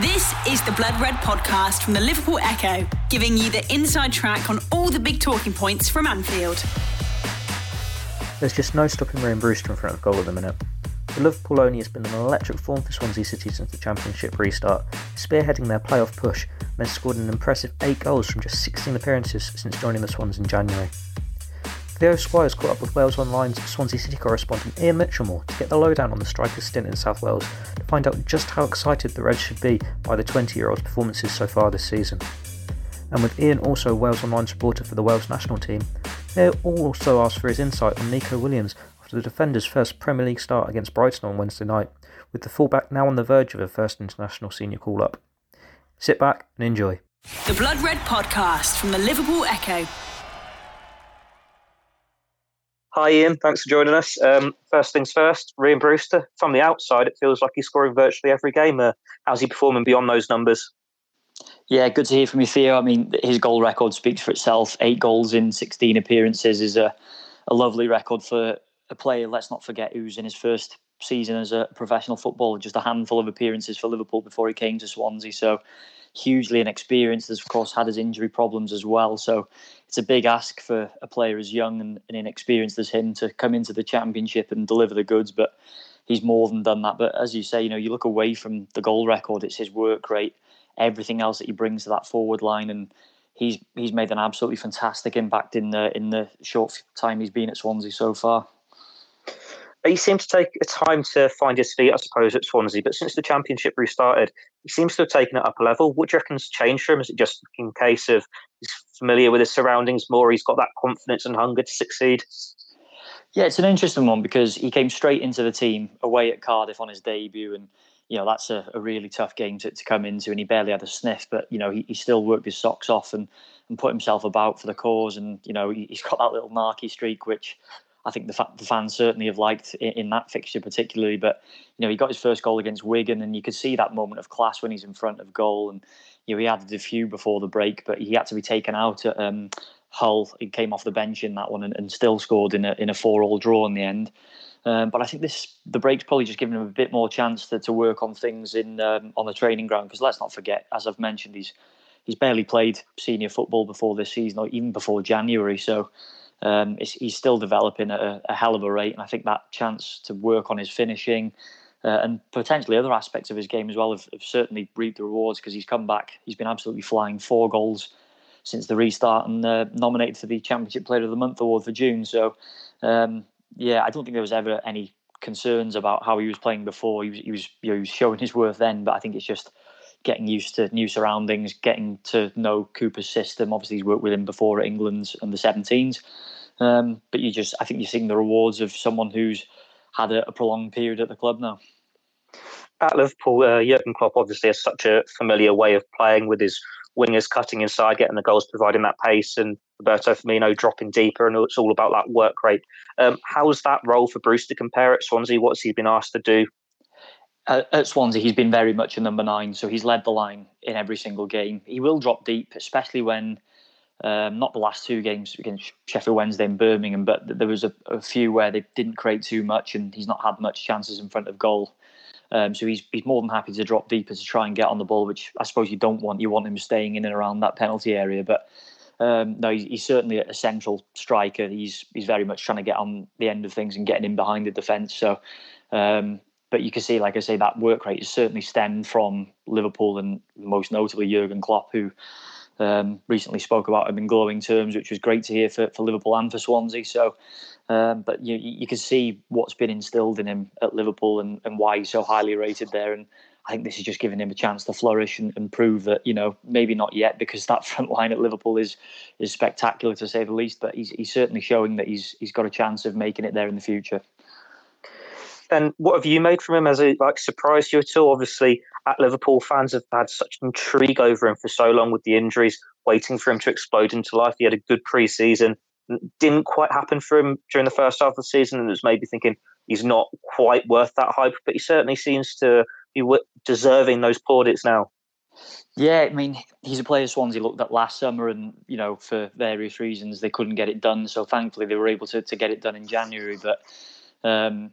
This is the Blood Red podcast from the Liverpool Echo, giving you the inside track on all the big talking points from Anfield. There's just no stopping Rhian Brewster in front of goal at the minute. The Liverpool only has been an electric form for Swansea City since the Championship restart, spearheading their playoff push and has scored an impressive 8 goals from just 16 appearances since joining the Swans in January. Theo Squires caught up with Wales Online's Swansea City correspondent Ian Mitchelmore to get the lowdown on the striker's stint in South Wales to find out just how excited the Reds should be by the 20 year old's performances so far this season. And with Ian also Wales Online supporter for the Wales national team, they also asked for his insight on Neco Williams after the defender's first Premier League start against Brighton on Wednesday night, with the fullback now on the verge of a first international senior call up. Sit back and enjoy. The Blood Red podcast from the Liverpool Echo. Hi, Ian. Thanks for joining us. Um, first things first, Rhian Brewster. From the outside, it feels like he's scoring virtually every game. Uh, how's he performing beyond those numbers? Yeah, good to hear from you, Theo. I mean, his goal record speaks for itself. Eight goals in 16 appearances is a, a lovely record for a player. Let's not forget who's in his first season as a professional footballer, just a handful of appearances for Liverpool before he came to Swansea. So hugely inexperienced. Has of course had his injury problems as well. So it's a big ask for a player as young and, and inexperienced as him to come into the championship and deliver the goods. But he's more than done that. But as you say, you know, you look away from the goal record, it's his work rate, everything else that he brings to that forward line, and he's he's made an absolutely fantastic impact in the in the short time he's been at Swansea so far he seemed to take a time to find his feet, I suppose, at Swansea. But since the championship restarted, he seems to have taken it up a level. What do you reckon's changed for him? Is it just in case of he's familiar with his surroundings more? He's got that confidence and hunger to succeed. Yeah, it's an interesting one because he came straight into the team away at Cardiff on his debut, and you know that's a, a really tough game to, to come into, and he barely had a sniff, but you know he, he still worked his socks off and and put himself about for the cause, and you know he, he's got that little narky streak which I think the, fa- the fans certainly have liked in, in, that fixture particularly. But you know, he got his first goal against Wigan, and you could see that moment of class when he's in front of goal. And you know, he added a few before the break, but he had to be taken out at um, Hull. He came off the bench in that one and, and still scored in a in a four all draw in the end. Um, but I think this the break's probably just given him a bit more chance to, to work on things in um, on the training ground because let's not forget, as I've mentioned, he's he's barely played senior football before this season or even before January. So um, he's still developing at a, a, hell of a rate, and I think that chance to work on his finishing uh, and potentially other aspects of his game as well have, have certainly reaped the rewards because he's come back. He's been absolutely flying, four goals since the restart, and uh, nominated for the Championship Player of the Month award for June. So, um, yeah, I don't think there was ever any concerns about how he was playing before. He was, he was, you know, he was showing his worth then, but I think it's just getting used to new surroundings, getting to know Cooper's system. Obviously, he's worked with him before at England's the 17s. Um, but you just, I think you're seeing the rewards of someone who's had a, a prolonged period at the club now. At Liverpool, uh, Jurgen Klopp obviously has such a familiar way of playing with his wingers cutting inside, getting the goals, providing that pace, and Roberto Firmino dropping deeper, and it's all about that work rate. Um, how's that role for Brewster compare at Swansea? What's he been asked to do? Uh, at Swansea, he's been very much a number nine, so he's led the line in every single game. He will drop deep, especially when um, not the last two games against Sheffield Wednesday and Birmingham, but there was a, a, few where they didn't create too much, and he's not had much chances in front of goal. Um, so he's he's more than happy to drop deeper to try and get on the ball, which I suppose you don't want. You want him staying in and around that penalty area, but um, no, he's, he's, certainly a central striker. He's he's very much trying to get on the end of things and getting in behind the defence. So, um, but you can see, like I say, that work rate is certainly stemmed from Liverpool and most notably Jurgen Klopp, who um, recently spoke about him in glowing terms, which was great to hear for, for Liverpool and for Swansea. So, um, but you you can see what's been instilled in him at Liverpool and, and why he's so highly rated there. And I think this is just giving him a chance to flourish and, and prove that you know maybe not yet because that front line at Liverpool is is spectacular to say the least. But he's he's certainly showing that he's he's got a chance of making it there in the future. And what have you made from him? Has it like surprised you at all? Obviously, at Liverpool, fans have had such intrigue over him for so long with the injuries, waiting for him to explode into life. He had a good pre-season, didn't quite happen for him during the first half of the season, and was maybe thinking he's not quite worth that hype. But he certainly seems to be deserving those plaudits now. Yeah, I mean, he's a player Swansea looked at last summer, and you know, for various reasons, they couldn't get it done. So thankfully, they were able to to get it done in January. But um,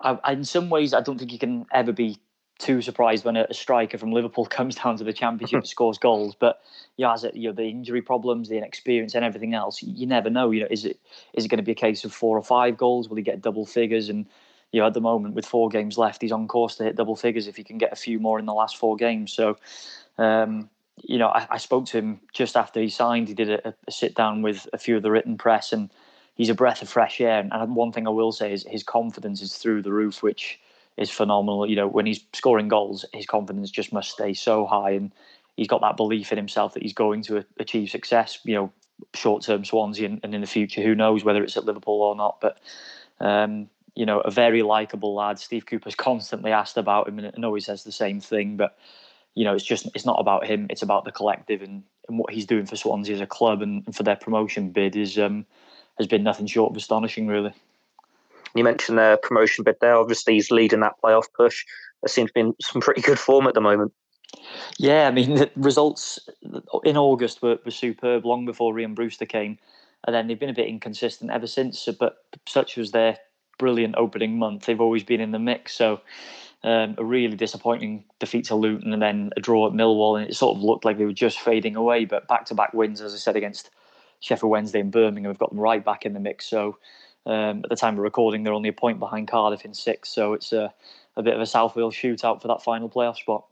I, in some ways, I don't think you can ever be too surprised when a, striker from Liverpool comes down to the Championship and scores goals. But yeah, as it, you know, the injury problems, the inexperience, and everything else, you never know. You know, is it is it going to be a case of four or five goals? Will he get double figures? And you know, at the moment with four games left, he's on course to hit double figures if he can get a few more in the last four games. So. Um, you know, I, I, spoke to him just after he signed. He did a, a sit down with a few of the written press, and he's a breath of fresh air. And one thing I will say is his confidence is through the roof, which is phenomenal. You know, when he's scoring goals, his confidence just must stay so high, and he's got that belief in himself that he's going to achieve success. You know, short term Swansea and, and, in the future, who knows whether it's at Liverpool or not. But um, you know, a very likable lad. Steve Cooper's constantly asked about him, and always says the same thing. But you know, it's just it's not about him. It's about the collective and, and what he's doing for Swansea as a club and, and for their promotion bid is um, has been nothing short of astonishing, really. You mentioned their promotion bid there. Obviously, he's leading that playoff push. There seems to be in some pretty good form at the moment. Yeah, I mean, the results in August were, were superb long before Rhian Brewster came. And then they've been a bit inconsistent ever since. But such was their brilliant opening month. They've always been in the mix. So um, a really disappointing defeat to Luton and then a draw at Millwall. And it sort of looked like they were just fading away. But back to back wins, as I said, against Sheffield Wednesday and Birmingham have got them right back in the mix. So um, at the time of recording, they're only a point behind Cardiff in six, so it's a, a bit of a South Wales shootout for that final playoff spot.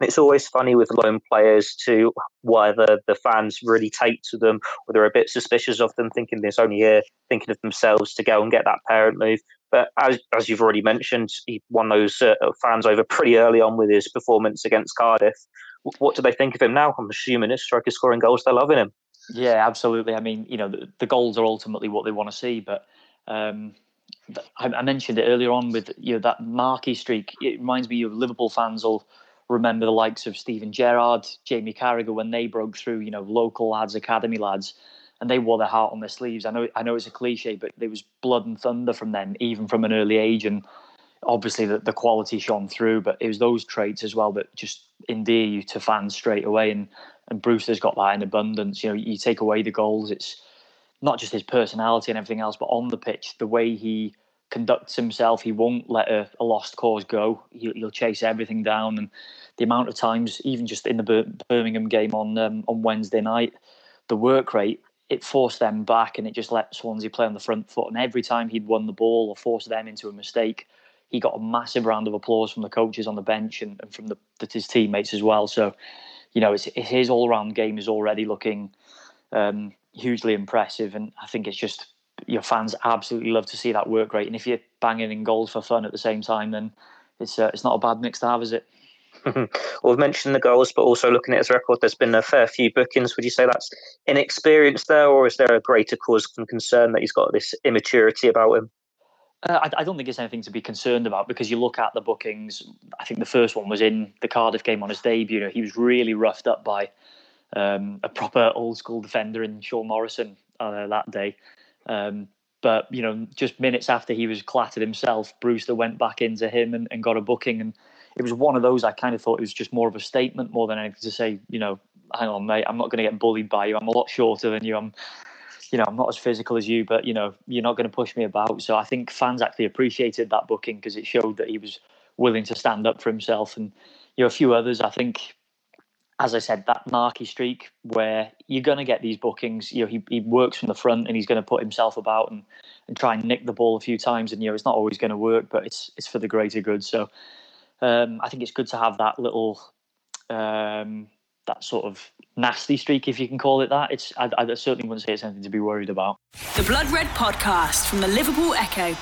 It's always funny with loan players to whether the fans really take to them or they're a bit suspicious of them, thinking they're only here thinking of themselves to go and get that parent move. But as, as you've already mentioned, he won those uh, fans over pretty early on with his performance against Cardiff. What do they think of him now? I'm assuming his striker scoring goals, they're loving him. Yeah, absolutely. I mean, you know, the, the goals are ultimately what they want to see, but um, I, I, mentioned it earlier on with you know that marquee streak. It reminds me of Liverpool fans will remember the likes of Steven Gerrard, Jamie Carragher when they broke through. You know, local lads, academy lads, and they wore their heart on their sleeves. I know, I know it's a cliche, but there was blood and thunder from them, even from an early age, and obviously the, the quality shone through. But it was those traits as well that just endear you to fans straight away, and and Brewster's got that in abundance. You know, you take away the goals, it's not just his personality and everything else, but on the pitch, the way he conducts himself, he won't let a, a lost cause go. He'll, he'll, chase everything down, and the amount of times, even just in the Birmingham game on um, on Wednesday night, the work rate it forced them back, and it just let Swansea play on the front foot. And every time he'd won the ball or forced them into a mistake, he got a massive round of applause from the coaches on the bench and, and from the, his teammates as well. So you know, it's, his all round game is already looking um, hugely impressive, and I think it's just your fans absolutely love to see that work rate. And if you're banging in goals for fun at the same time, then it's uh, it's not a bad mix to have, is it? well, we've mentioned the goals, but also looking at his record, there's been a fair few bookings. Would you say that's inexperience there, or is there a greater cause of concern that he's got this immaturity about him? Uh, I, I, don't think it's anything to be concerned about because you look at the bookings. I think the first one was in the Cardiff game on his debut. You know, he was really roughed up by um, a proper old school defender in Sean Morrison uh, that day. Um, but you know, just minutes after he was clattered himself, Brewster went back into him and, and got a booking. And it was one of those I kind of thought it was just more of a statement more than anything to say, you know, hang on, mate, I'm not going to get bullied by you. I'm a lot shorter than you. I'm you know, I'm not as physical as you, but you know, you're not going to push me about. So I think fans actually appreciated that booking because it showed that he was willing to stand up for himself. And you know, a few others, I think, as I said, that marquee streak where you're going to get these bookings. You know, he, he works from the front and he's going to put himself about and, and try and nick the ball a few times. And you know, it's not always going to work, but it's it's for the greater good. So um, I think it's good to have that little um, that sort of nasty streak, if you can call it that. It's I, I certainly wouldn't say it's anything to be worried about. The Blood Red Podcast from the Liverpool Echo.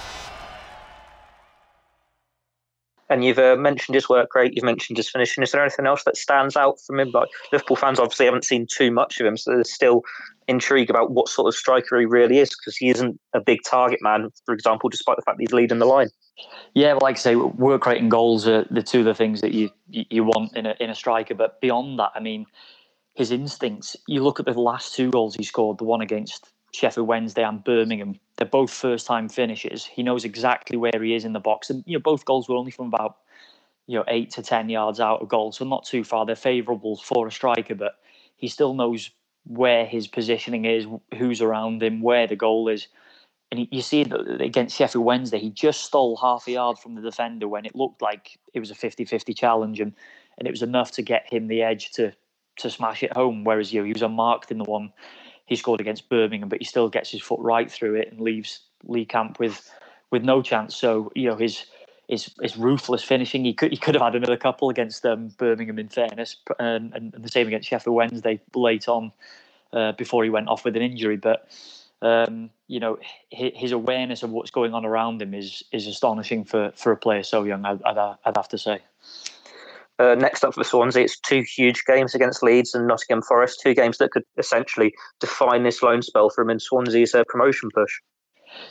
And you've uh, mentioned his work rate. You've mentioned his finishing. Is there anything else that stands out from him? Like Liverpool fans obviously haven't seen too much of him, so there's still intrigue about what sort of striker he really is because he isn't a big target man, for example, despite the fact that he's leading the line. Yeah, well, like I say, work rate and goals are the two of the things that you you want in a in a striker. But beyond that, I mean, his instincts. You look at the last two goals he scored, the one against Sheffield Wednesday and Birmingham. They're both first time finishes. He knows exactly where he is in the box. And you know, both goals were only from about you know eight to ten yards out of goal, so not too far. They're favourable for a striker, but he still knows where his positioning is, who's around him, where the goal is and you see against Sheffield Wednesday, he just stole half a yard from the defender when it looked like it was a 50-50 challenge, and and it was enough to get him the edge to to smash it home. Whereas you know, he was unmarked in the one he scored against Birmingham, but he still gets his foot right through it and leaves Lee Camp with with no chance. So you know his his, his ruthless finishing. He could he could have had another couple against um, Birmingham, in fairness, and, and, the same against Sheffield Wednesday late on uh, before he went off with an injury. But um, you know his, awareness of what's going on around him is is astonishing for, for a player so young. I'd, I'd, I'd have to say. Uh, next up for Swansea, it's two huge games against Leeds and Nottingham Forest, two games that could essentially define this loan spell for him in Swansea's uh, promotion push.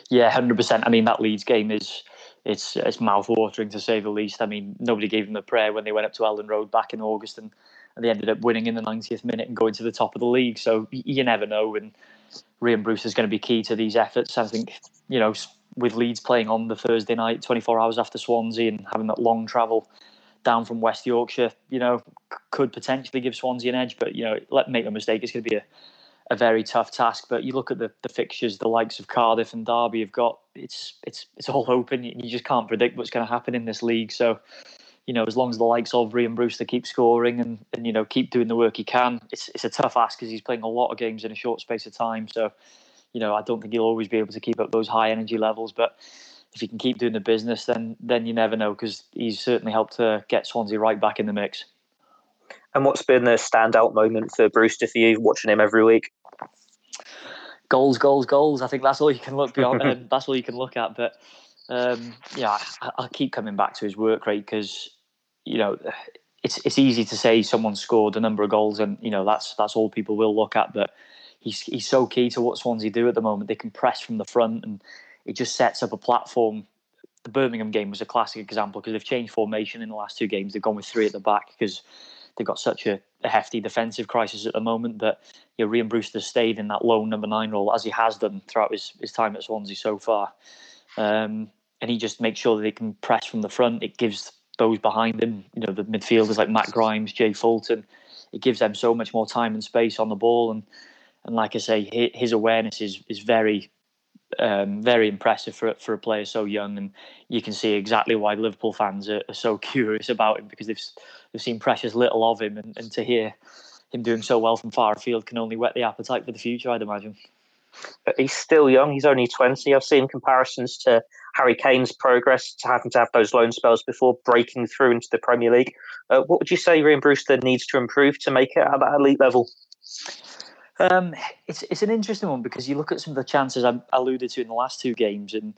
Yeah, hundred percent. I mean, that Leeds game is it's it's mouth-watering to say the least. I mean, nobody gave them a prayer when they went up to Elland Road back in August, and, and they ended up winning in the 90th minute and going to the top of the league. So you never know, and Rhian Brewster is going to be key to these efforts. I think you know with Leeds playing on the Thursday night, 24 hours after Swansea, and having that long travel down from West Yorkshire, you know, could potentially give Swansea an edge. But you know, let make no mistake, it's going to be a a very tough task. But you look at the, the fixtures, the likes of Cardiff and Derby have got it's it's it's all open. You just can't predict what's going to happen in this league. So, you know, as long as the likes of Rhian Brewster keep scoring and, and you know keep doing the work he can, it's it's a tough ask because he's playing a lot of games in a short space of time. So, you know, I don't think he'll always be able to keep up those high energy levels, but. If he can keep doing the business, then then you never know because he's certainly helped to get Swansea right back in the mix. And what's been the standout moment for Brewster for you watching him every week? Goals, goals, goals. I think that's all you can look beyond. um, that's all you can look at. But um, yeah, I, I, keep coming back to his work rate because you know it's it's easy to say someone scored a number of goals, and you know that's that's all people will look at. But he's he's so key to what Swansea do at the moment. They can press from the front, and it just sets up a platform the Birmingham game was a classic example because they've changed formation in the last two games. They've gone with three at the back because they've got such a, a hefty defensive crisis at the moment that you know, Rhian Brewster stayed in that lone number nine role as he has done throughout his, his time at Swansea so far. Um, and he just makes sure that they can press from the front. It gives those behind him, you know, the midfielders like Matt Grimes, Jay Fulton, it gives them so much more time and space on the ball. And and like I say, his awareness is is very um, very impressive for for a player so young, and you can see exactly why Liverpool fans are, are so curious about him because they've they've seen precious little of him, and, and to hear him doing so well from far afield can only whet the appetite for the future, I'd imagine. He's still young. He's only 20. I've seen comparisons to Harry Kane's progress to having to have those loan spells before breaking through into the Premier League. Uh, what would you say Rhian Brewster needs to improve to make it at that elite level? Um, it's it's an interesting one because you look at some of the chances I alluded to in the last two games, and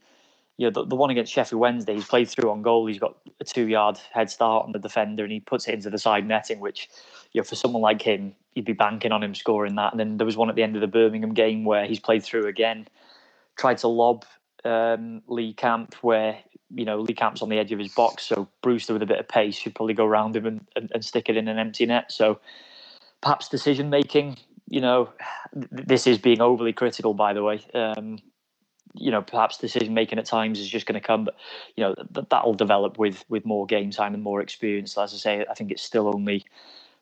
you know the, the one against Sheffield Wednesday, he's played through on goal. He's got a two yard head start on the defender, and he puts it into the side netting, which you know for someone like him, you'd be banking on him scoring that. And then there was one at the end of the Birmingham game where he's played through again, tried to lob um, Lee Camp where you know Lee Camp's on the edge of his box, so Brewster with a bit of pace should probably go around him and, and, and stick it in an empty net. So perhaps decision making you know, this is being overly critical, by the way. Um, you know, perhaps decision making at times is just going to come, but you know th- that'll develop with with more game time and more experience. As I say, I think it's still only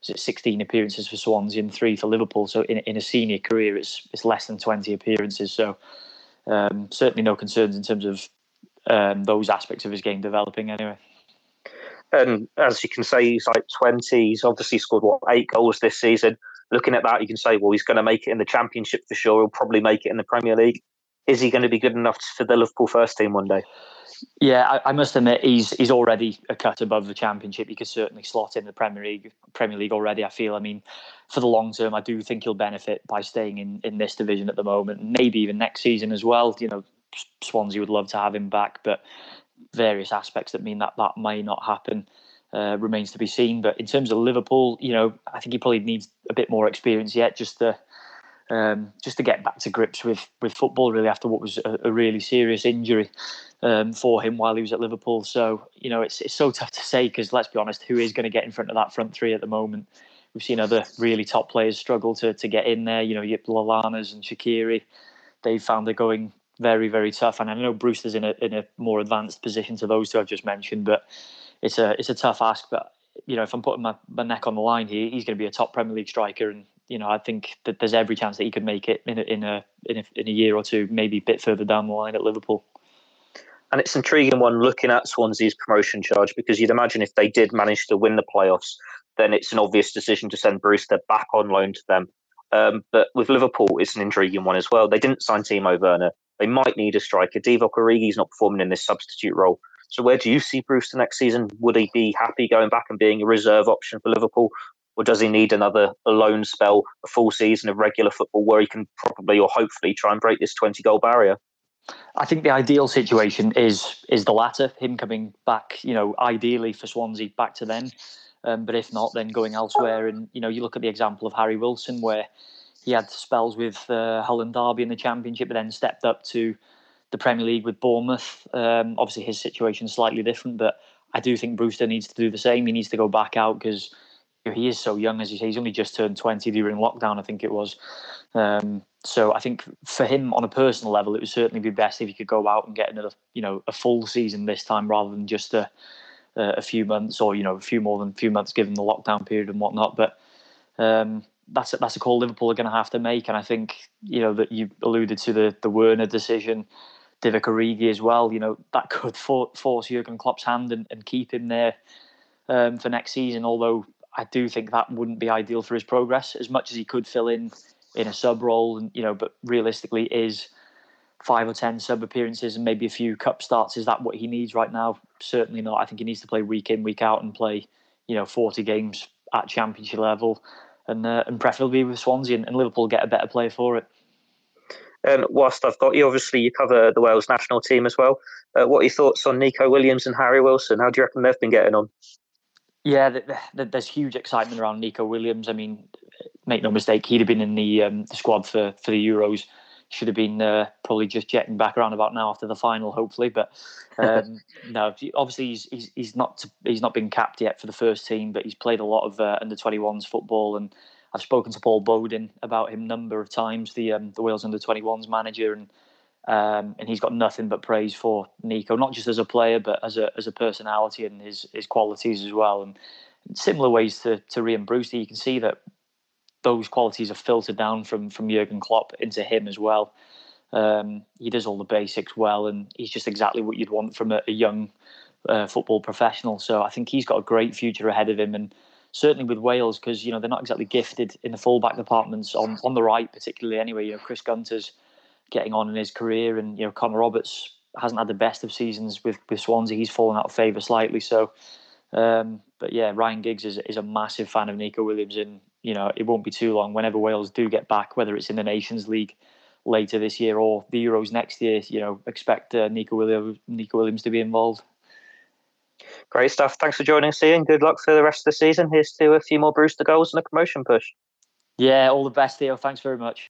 it 16 appearances for Swansea and three for Liverpool. So in in a senior career, it's it's less than 20 appearances. So um, certainly no concerns in terms of um, those aspects of his game developing anyway. And as you can say, he's like 20. He's obviously scored what eight goals this season looking at that, you can say, well, he's going to make it in the Championship for sure. He'll probably make it in the Premier League. Is he going to be good enough for the Liverpool first team one day? Yeah, I, I, must admit he's he's already a cut above the Championship. He could certainly slot in the Premier League Premier League already. I feel. I mean, for the long term, I do think he'll benefit by staying in in this division at the moment, maybe even next season as well. You know, Swansea would love to have him back, but various aspects that mean that that may not happen uh, remains to be seen. But in terms of Liverpool, you know, I think he probably needs a bit more experience yet, just to um, just to get back to grips with with football. Really, after what was a, a really serious injury um, for him while he was at Liverpool. So you know, it's it's so tough to say because let's be honest, who is going to get in front of that front three at the moment? We've seen other really top players struggle to to get in there. You know, Yip Lallanas and Shaqiri. They found it going very very tough, and I know Brewster's in a in a more advanced position to those two I've just mentioned, but it's a it's a tough ask, but you know, if I'm putting my, my neck on the line here, he's going to be a top Premier League striker, and you know, I think that there's every chance that he could make it in a, in a in a in a year or two, maybe a bit further down the line at Liverpool. And it's intriguing one looking at Swansea's promotion charge because you'd imagine if they did manage to win the playoffs, then it's an obvious decision to send Brewster back on loan to them. Um, but with Liverpool, it's an intriguing one as well. They didn't sign Timo Werner. They might need a striker. Divock Origi's not performing in this substitute role. So where do you see Brewster next season? Would he be happy going back and being a reserve option for Liverpool? Or does he need another loan spell, a full season of regular football where he can probably or hopefully try and break this 20 goal barrier? I think the ideal situation is is the latter, him coming back, you know, ideally for Swansea back to then. Um, but if not, then going elsewhere. And you know, you look at the example of Harry Wilson, where he had spells with uh, Hull and Derby in the Championship, but then stepped up to the Premier League with Bournemouth. Um, obviously, his situation is slightly different, but I do think Brewster needs to do the same. He needs to go back out because he is so young, as you say. He's only just turned 20 during lockdown, I think it was. Um, so I think for him on a personal level, it would certainly be best if he could go out and get another, you know, a full season this time rather than just a, a few months or you know a few more than a few months given the lockdown period and whatnot. But um, that's a, that's a call Liverpool are going to have to make, and I think you know that you alluded to the the Werner decision. Divock Origi as well, you know, that could for, force Jurgen Klopp's hand and, and keep him there um, for next season. Although I do think that wouldn't be ideal for his progress as much as he could fill in in a sub role, and you know, but realistically, is five or ten sub appearances and maybe a few cup starts is that what he needs right now? Certainly not. I think he needs to play week in, week out, and play you know forty games at championship level, and uh, and preferably with Swansea and, and Liverpool get a better player for it. Whilst I've got you, obviously you cover the Wales national team as well. Uh, what are your thoughts on Neco Williams and Harry Wilson? How do you reckon they've been getting on? Yeah, there's huge excitement around Neco Williams. I mean, make no mistake, he'd have been in the um, the squad for for the Euros. Should have been uh, probably just jetting back around about now after the final, hopefully. But um, no, obviously he's, he's he's not he's not been capped yet for the first team, but he's played a lot of uh, under 21s football, and I've spoken to Paul Bodin about him a number of times, the um, the Wales under 21s manager, and um, and he's got nothing but praise for Neco, not just as a player, but as a as a personality and his his qualities as well. And similar ways to to Rhian Brewster, you can see that those qualities are filtered down from from Jurgen Klopp into him as well. Um, he does all the basics well, and he's just exactly what you'd want from a, a young uh, football professional. So I think he's got a great future ahead of him, and certainly with Wales because you know they're not exactly gifted in the fullback departments on on the right, particularly. Anyway, you know Chris Gunter's getting on in his career, and you know Connor Roberts hasn't had the best of seasons with with Swansea. He's fallen out of favour slightly. So, um, but yeah, Ryan Giggs is is a massive fan of Neco Williams, and you know, it won't be too long. Whenever Wales do get back, whether it's in the Nations League later this year or the Euros next year, you know, expect uh, Neco, Williams, Neco Williams to be involved. Great stuff. Thanks for joining us, Ian. Good luck for the rest of the season. Here's to a few more Brewster goals and a promotion push. Yeah, all the best, Theo. Thanks very much.